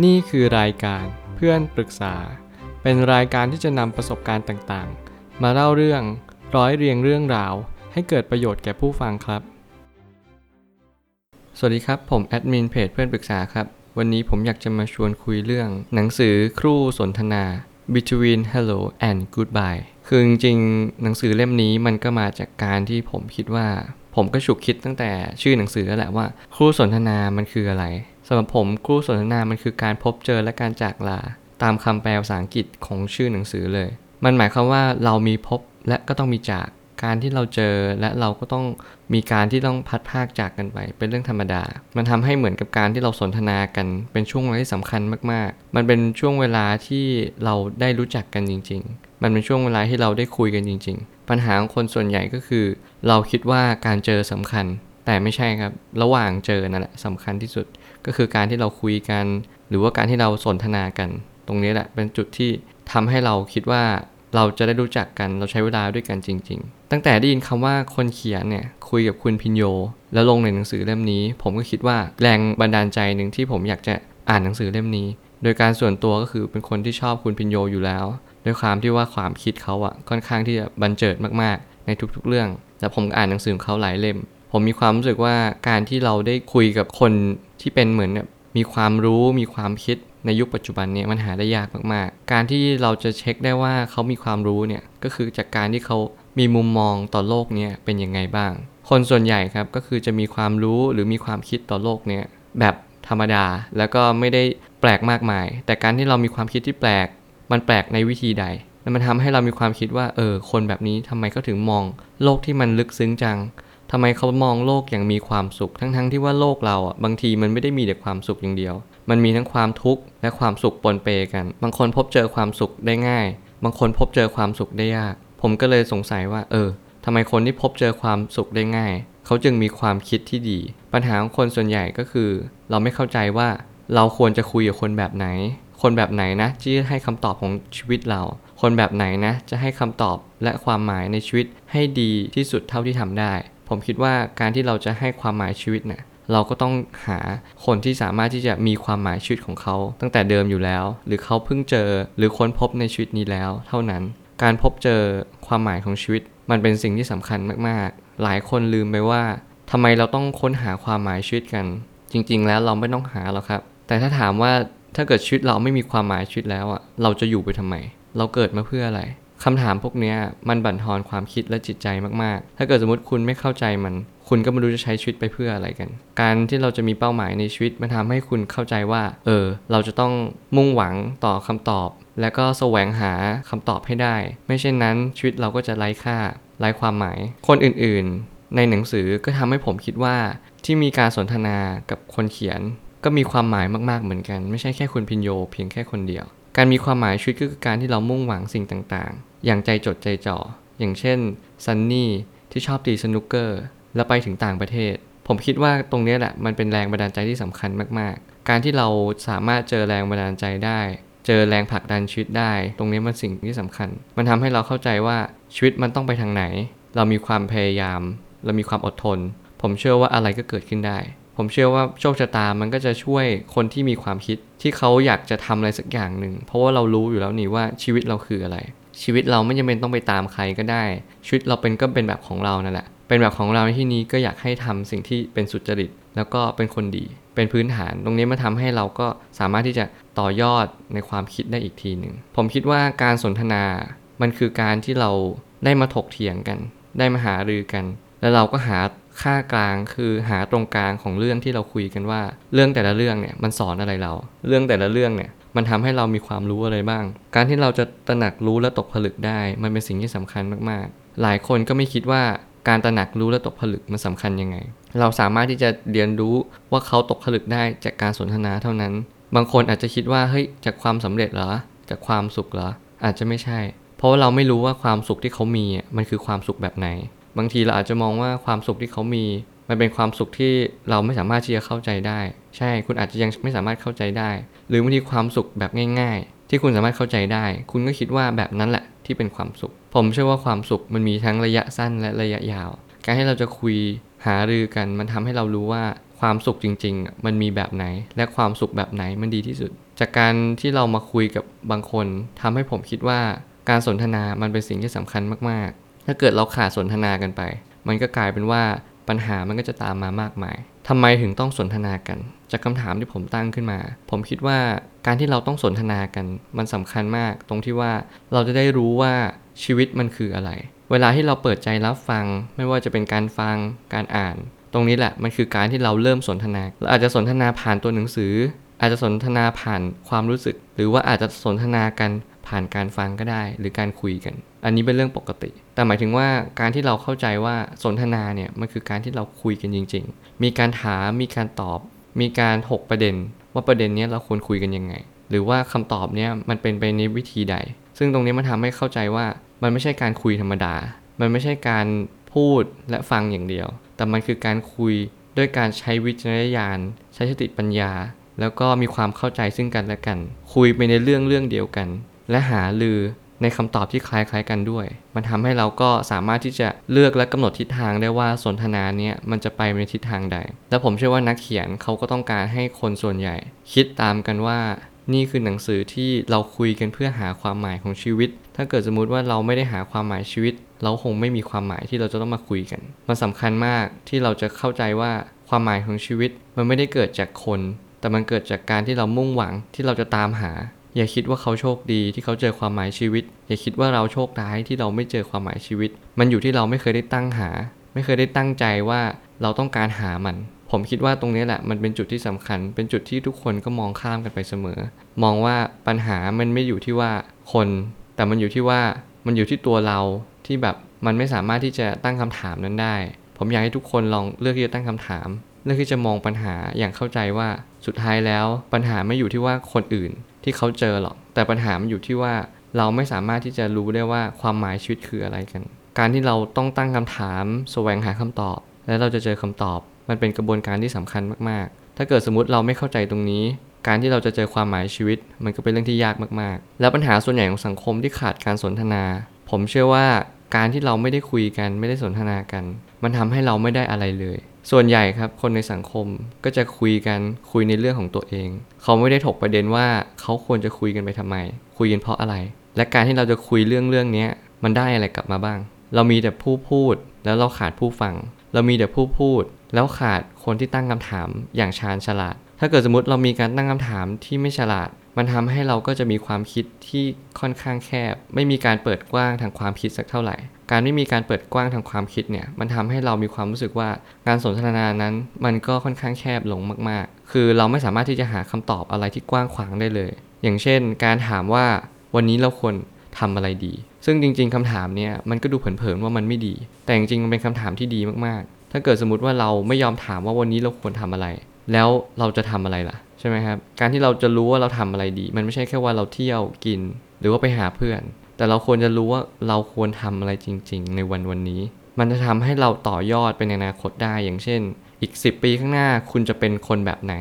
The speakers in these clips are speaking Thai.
นี่คือรายการเพื่อนปรึกษา เป็นรายการที่จะนำประสบการณ์ต่างๆ มาเล่าเรื่องร้อยเรียงเรื่องราว ให้เกิดประโยชน์แก่ผู้ฟังครับ สวัสดีครับ ผมแอดมินเพจเพื่อนปรึกษาครับ วันนี้ผมอยากจะมาชวนคุยเรื่อง หนังสือครูสนทนา Between Hello and Goodbye คือจริงๆหนังสือเล่มนี้มันก็มาจากการที่ผมคิดว่า ผมก็ฉุกคิดตั้งแต่ชื่อหนังสือแล้วแหละว่า ครูสนทนามันคืออะไรำหรับผมครู่สนทนามันคือการพบเจอและการจากลา ตามคำแปลภาษาอังกฤษของชื่อหนังสือเลย มันหมายความว่าเรามีพบและก็ต้องมีจากการที่เราเจอและเราก็ต้องมีการที่ต้องพัดภาคจากกันไป เป็นเรื่องธรรมดา มันทำให้เหมือนกับการที่เราสนทนากันเป็นช่วงเวลาที่สำคัญมากๆ มันเป็นช่วงเวลาที่เราได้รู้จักกันจริง ๆ มันเป็นช่วงเวลาที่เราได้คุยกันจริง ๆ ปัญหาของคนส่วนใหญ่ก็คือ เราคิดว่าการเจอสำคัญ แต่ไม่ใช่ครับ ระหว่างเจอนั่นแหละสำคัญที่สุด ก็คือการที่เราคุยกัน หรือว่าการที่เราสนทนากัน ตรงนี้แหละเป็นจุดที่ทำให้เราคิดว่าเราจะได้รู้จักกันเราใช้เวลาด้วยกันจริง ๆ ตั้งแต่ได้ยินคำว่าคนเขียนเนี่ยคุยกับคุณพินโย แล้วลงในหนังสือเล่มนี้ ผมก็คิดว่าแรงบันดาลใจหนึ่งที่ผมอยากจะอ่านหนังสือเล่มนี้ โดยการส่วนตัวก็คือเป็นคนที่ชอบคุณพินโยอยู่แล้ว ด้วยความที่ว่าความคิดเขาอะค่อนข้างที่จะบันเจิดมากๆ ในทุกๆเรื่องแต่ผมก็อ่านหนังสือของเขาหลายเล่ม ผมมีความรู้สึกว่าการที่เราได้คุยกับคนที่เป็นเหมือนแบบมีความรู้มีความคิดในยุคปัจจุบันเนี่ยมันหาได้ยากมากๆ การที่เราจะเช็คได้ว่าเขามีความรู้เนี่ยก็คือจากการที่เขามีมุมมองต่อโลกเนี่ยเป็นยังไงบ้าง คนส่วนใหญ่ครับก็คือจะมีความรู้หรือมีความคิดต่อโลกเนี่ยแบบธรรมดาแล้วก็ไม่ได้แปลกมากมาย แต่การที่เรามีความคิดที่แปลก มันแปลกในวิธีใดแล้วมันทำให้เรามีความคิดว่าเออคนแบบนี้ทำไมเขาถึงมอง โลกที่มันลึกซึ้งจัง ทำไมเขามองโลกอย่างมีความสุข ทั้งๆทที่ว่าโลกเราอะบางทีมันไม่ได้มีแต่ความสุขอย่างเดียว มันมีทั้งความทุกข์และความสุขปนเปกัน บางคนพบเจอความสุขได้ง่าย บางคนพบเจอความสุขได้ยาก ผมก็เลยสงสัยว่า เออทำไมคนที่พบเจอความสุขได้ง่าย เขาจึงมีความคิดที่ดี ปัญหาของคนส่วนใหญ่ก็คือ เราไม่เข้าใจว่าเราควรจะคุยกับคนแบบไหน คนแบบไหนนะที่ให้คำตอบของชีวิตเรา คนแบบไหนนะ จะให้คำตอบและความหมายในชีวิตให้ดีที่สุดเท่าที่ทำได้ ผมคิดว่าการที่เราจะให้ความหมายชีวิตเนะ่ยเราก็ต้องหาคนที่สามารถที่จะมีความหมายชีวิตของเขา ตั้งแต่เดิมอยู่แล้ว หรือเขาเพิ่งเจอหรือค้นพบในชีวิตนี้แล้ว เท่านั้น การพบเจอความหมายของชีวิต มันเป็นสิ่งที่สำคัญมากๆ หลายคนลืมไปว่าทำไมเราต้องค้นหาความหมายชีวิตกัน จริง ๆ แล้วเราไม่ต้องหาหรอกครับ แต่ถ้าถามว่าถ้าเกิดชีวิตเราไม่มีความหมายชีวิตแล้วอะเราจะอยู่ไปทำไม เราเกิดมาเพื่ออะไร คำถามพวกนี้มันบั่นทอนความคิดและจิตใจมากๆ ถ้าเกิดสมมติคุณไม่เข้าใจมัน คุณก็ไม่รู้จะใช้ชีวิตไปเพื่ออะไรกัน การที่เราจะมีเป้าหมายในชีวิตมันทาให้คุณเข้าใจว่า เออ เราจะต้องมุ่งหวังต่อคำตอบ แล้วก็แสวงหาคำตอบให้ได้ ไม่เช่นนั้นชีวิตเราก็จะไร้ค่าไร้ความหมาย คนอื่นๆ ในหนังสือก็ทำให้ผมคิดว่าที่มีการสนทนากับคนเขียน ก็มีความหมายมากๆเหมือนกัน ไม่ใช่แค่คุณพินโย เพียงแค่คนเดียว การมีความหมายชีวิตก็คือการที่เรามุ่งหวังสิ่งต่างๆ อย่างใจจดใจจ่อ อย่างเช่นซันนี่ที่ชอบตีสนุกเกอร์ แล้วไปถึงต่างประเทศ ผมคิดว่าตรงนี้แหละมันเป็นแรงบันดาลใจที่สำคัญมากๆ การที่เราสามารถเจอแรงบันดาลใจได้ เจอแรงผลักดันชีวิตได้ ตรงนี้มันสิ่งที่สำคัญ มันทำให้เราเข้าใจว่าชีวิตมันต้องไปทางไหน เรามีความพยายาม เรามีความอดทน ผมเชื่อว่าอะไรก็เกิดขึ้นได้ ผมเชื่อว่าโชคชะตามันก็จะช่วยคนที่มีความคิดที่เขาอยากจะทำอะไรสักอย่างหนึ่งเพราะว่าเรารู้อยู่แล้วนี่ว่าชีวิตเราคืออะไร ชีวิตเราไม่จำเป็นต้องไปตามใครก็ได้ ชีวิตเราเป็นก็เป็นแบบของเรานั่นแหละ เป็นแบบของเราในที่นี้ก็อยากให้ทำสิ่งที่เป็นสุจริต แล้วก็เป็นคนดี เป็นพื้นฐาน ตรงนี้มาทำให้เราก็สามารถที่จะต่อยอดในความคิดได้อีกทีหนึ่ง ผมคิดว่าการสนทนา มันคือการที่เราได้มาถกเถียงกัน ได้มาหารือกัน แล้วเราก็หาค่ากลางคือหาตรงกลางของเรื่องที่เราคุยกันว่า เรื่องแต่ละเรื่องเนี่ยมันสอนอะไรเรา เรื่องแต่ละเรื่องเนี่ย มันทำให้เรามีความรู้อะไรบ้าง การที่เราจะตระหนักรู้และตกผลึกได้ มันเป็นสิ่งที่สำคัญมากๆ หลายคนก็ไม่คิดว่าการตระหนักรู้และตกผลึกมันสำคัญยังไง เราสามารถที่จะเรียนรู้ว่าเขาตกผลึกได้จากการสนทนาเท่านั้น บางคนอาจจะคิดว่าเฮ้ยจากความสำเร็จเหรอ จากความสุขเหรอ อาจจะไม่ใช่ เพราะว่าเราไม่รู้ว่าความสุขที่เขามีมันคือความสุขแบบไหน บางทีเราอาจจะมองว่าความสุขที่เขามี มันเป็นความสุขที่เราไม่สามารถที่จะเข้าใจได้ ใช่คุณอาจจะยังไม่สามารถเข้าใจได้ หรือบางทีความสุขแบบง่าย ๆ ที่คุณสามารถเข้าใจได้ คุณก็คิดว่าแบบนั้นแหละที่เป็นความสุข ผมเชื่อว่าความสุขมันมีทั้งระยะสั้นและระยะยาว การที่เราจะคุยหารือกัน มันทำให้เรารู้ว่าความสุขจริง ๆ มันมีแบบไหน และความสุขแบบไหนมันดีที่สุด จากการที่เรามาคุยกับบางคนทำให้ผมคิดว่าการสนทนามันเป็นสิ่งที่สำคัญมากๆ ถ้าเกิดเราขาดสนทนากันไป มันก็กลายเป็นว่า ปัญหามันก็จะตามมามากมายทำไมถึงต้องสนทนากัน จากคำถามที่ผมตั้งขึ้นมา ผมคิดว่าการที่เราต้องสนทนากันมันสำคัญมาก ตรงที่ว่าเราจะได้รู้ว่าชีวิตมันคืออะไร เวลาที่เราเปิดใจรับฟัง ไม่ว่าจะเป็นการฟังการอ่าน ตรงนี้แหละมันคือการที่เราเริ่มสนทนาเราอาจจะสนทนาผ่านตัวหนังสือ อาจจะสนทนาผ่านความรู้สึก หรือว่าอาจจะสนทนากันผ่านการฟังก็ได้ หรือการคุยกัน อันนี้เป็นเรื่องปกติ แต่หมายถึงว่าการที่เราเข้าใจว่าสนทนาเนี่ยมันคือการที่เราคุยกันจริง ๆ มีการถาม มีการตอบ มีการถกประเด็น ว่าประเด็นนี้เราควรคุยกันยังไง หรือว่าคำตอบเนี้ยมันเป็นไปในวิธีใด ซึ่งตรงนี้มันทำให้เข้าใจว่ามันไม่ใช่การคุยธรรมดา มันไม่ใช่การพูดและฟังอย่างเดียว แต่มันคือการคุยด้วยการใช้วิจารณญาณ ใช้สติปัญญา แล้วก็มีความเข้าใจซึ่งกันและกัน คุยไปในเรื่องเรื่องเดียวกัน และหาลือ ในคำตอบที่คล้ายๆกันด้วย มันทำให้เราก็สามารถที่จะเลือกและกำหนดทิศทางได้ว่าสนทนาเนี้ยมันจะไปในทิศทางใด และผมเชื่อว่านักเขียนเขาก็ต้องการให้คนส่วนใหญ่ คิดตามกันว่านี่คือหนังสือที่เราคุยกันเพื่อหาความหมายของชีวิต ถ้าเกิดสมมุติว่าเราไม่ได้หาความหมายชีวิต เราคงไม่มีความหมายที่เราจะต้องมาคุยกัน มันสำคัญมากที่เราจะเข้าใจว่าความหมายของชีวิตมันไม่ได้เกิดจากคน แต่มันเกิดจากการที่เรามุ่งหวังที่เราจะตามหา อย่าคิดว่าเขาโชคดีที่เขาเจอความหมายชีวิต อย่าคิดว่าเราโชคร้ายที่เราไม่เจอความหมายชีวิต มันอยู่ที่เราไม่เคยได้ตั้งหา ไม่เคยได้ตั้งใจว่าเราต้องการหามัน ผมคิดว่าตรงนี้แหละมันเป็นจุดที่สำคัญ เป็นจุดที่ทุกคนก็มองข้ามกันไปเสมอ มองว่าปัญหามันไม่อยู่ที่ว่าคน แต่มันอยู่ที่ว่ามันอยู่ที่ตัวเราที่แบบมันไม่สามารถที่จะตั้งคำถามนั้นได้ ผมอยากให้ทุกคนลองเลือกที่จะตั้งคำถาม เลือกที่จะมองปัญหาอย่างเข้าใจว่าสุดท้ายแล้ว ปัญหาไม่อยู่ที่ว่าคนอื่นที่เขาเจอหรอก แต่ปัญหามันอยู่ที่ว่าเราไม่สามารถที่จะรู้ได้ว่าความหมายชีวิตคืออะไรกัน การที่เราต้องตั้งคำถามแสวงหาคำตอบ และเราจะเจอคำตอบ มันเป็นกระบวนการที่สำคัญมากๆ ถ้าเกิดสมมติเราไม่เข้าใจตรงนี้ การที่เราจะเจอความหมายชีวิต มันก็เป็นเรื่องที่ยากมากๆ แล้วปัญหาส่วนใหญ่ของสังคมที่ขาดการสนทนา ผมเชื่อว่าการที่เราไม่ได้คุยกันไม่ได้สนทนากัน มันทำให้เราไม่ได้อะไรเลย ส่วนใหญ่ครับคนในสังคมก็จะคุยกันคุยในเรื่องของตัวเอง เขาไม่ได้ถกประเด็นว่าเขาควรจะคุยกันไปทำไม คุยกันเพราะอะไร และการที่เราจะคุยเรื่องเรื่องนี้มันได้อะไรกลับมาบ้าง เรามีแต่ผู้พูดแล้วเราขาดผู้ฟัง เรามีแต่ผู้พูด แล้วขาดคนที่ตั้งคำถามอย่างชาญฉลาด ถ้าเกิดสมมติเรามีการตั้งคำถามที่ไม่ฉลาด มันทำให้เราก็จะมีความคิดที่ค่อนข้างแคบ ไม่มีการเปิดกว้างทางความคิดสักเท่าไหร่ การไม่มีการเปิดกว้างทางความคิดเนี่ย มันทำให้เรามีความรู้สึกว่าการสนทนานั้น มันก็ค่อนข้างแคบลงมาก ๆ คือเราไม่สามารถที่จะหาคำตอบอะไรที่กว้างขวางได้เลย อย่างเช่น การถามว่าวันนี้เราควรทำอะไรดี ซึ่งจริง ๆคำถามเนี่ยมันก็ดูเผินๆว่ามันไม่ดี แต่จริงๆมันเป็นคำถามที่ดีมากๆ ถ้าเกิดสมมติว่าเราไม่ยอมถามว่าวันนี้เราควรทำอะไร แล้วเราจะทำอะไรล่ะใช่ไหมครับ การที่เราจะรู้ว่าเราทำอะไรดี มันไม่ใช่แค่ว่าเราเที่ยวกิน หรือว่าไปหาเพื่อน แต่เราควรจะรู้ว่าเราควรทำอะไรจริง ๆ ในวันวันนี้ มันจะทำให้เราต่อยอดไปในอนาคตได้อย่างเช่น อีก 10 ปีข้างหน้าคุณจะเป็นคนแบบไหน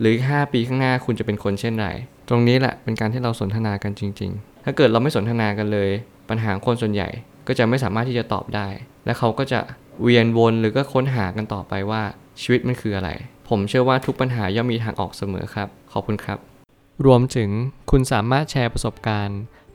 หรืออีก5ปีข้างหน้าคุณจะเป็นคนเช่นไรตรงนี้แหละเป็นการที่เราสนทนากันจริง ๆ ถ้าเกิดเราไม่สนทนากันเลย ปัญหาคนส่วนใหญ่ก็จะไม่สามารถที่จะตอบได้ และเขาก็จะเวียนวนหรือก็ค้นหากันต่อไปว่าชีวิตมันคืออะไร ผมเชื่อว่าทุกปัญหาย่อมมีทางออกเสมอครับ ขอบคุณครับ รวมถึงคุณสามารถแชร์ประสบการณ์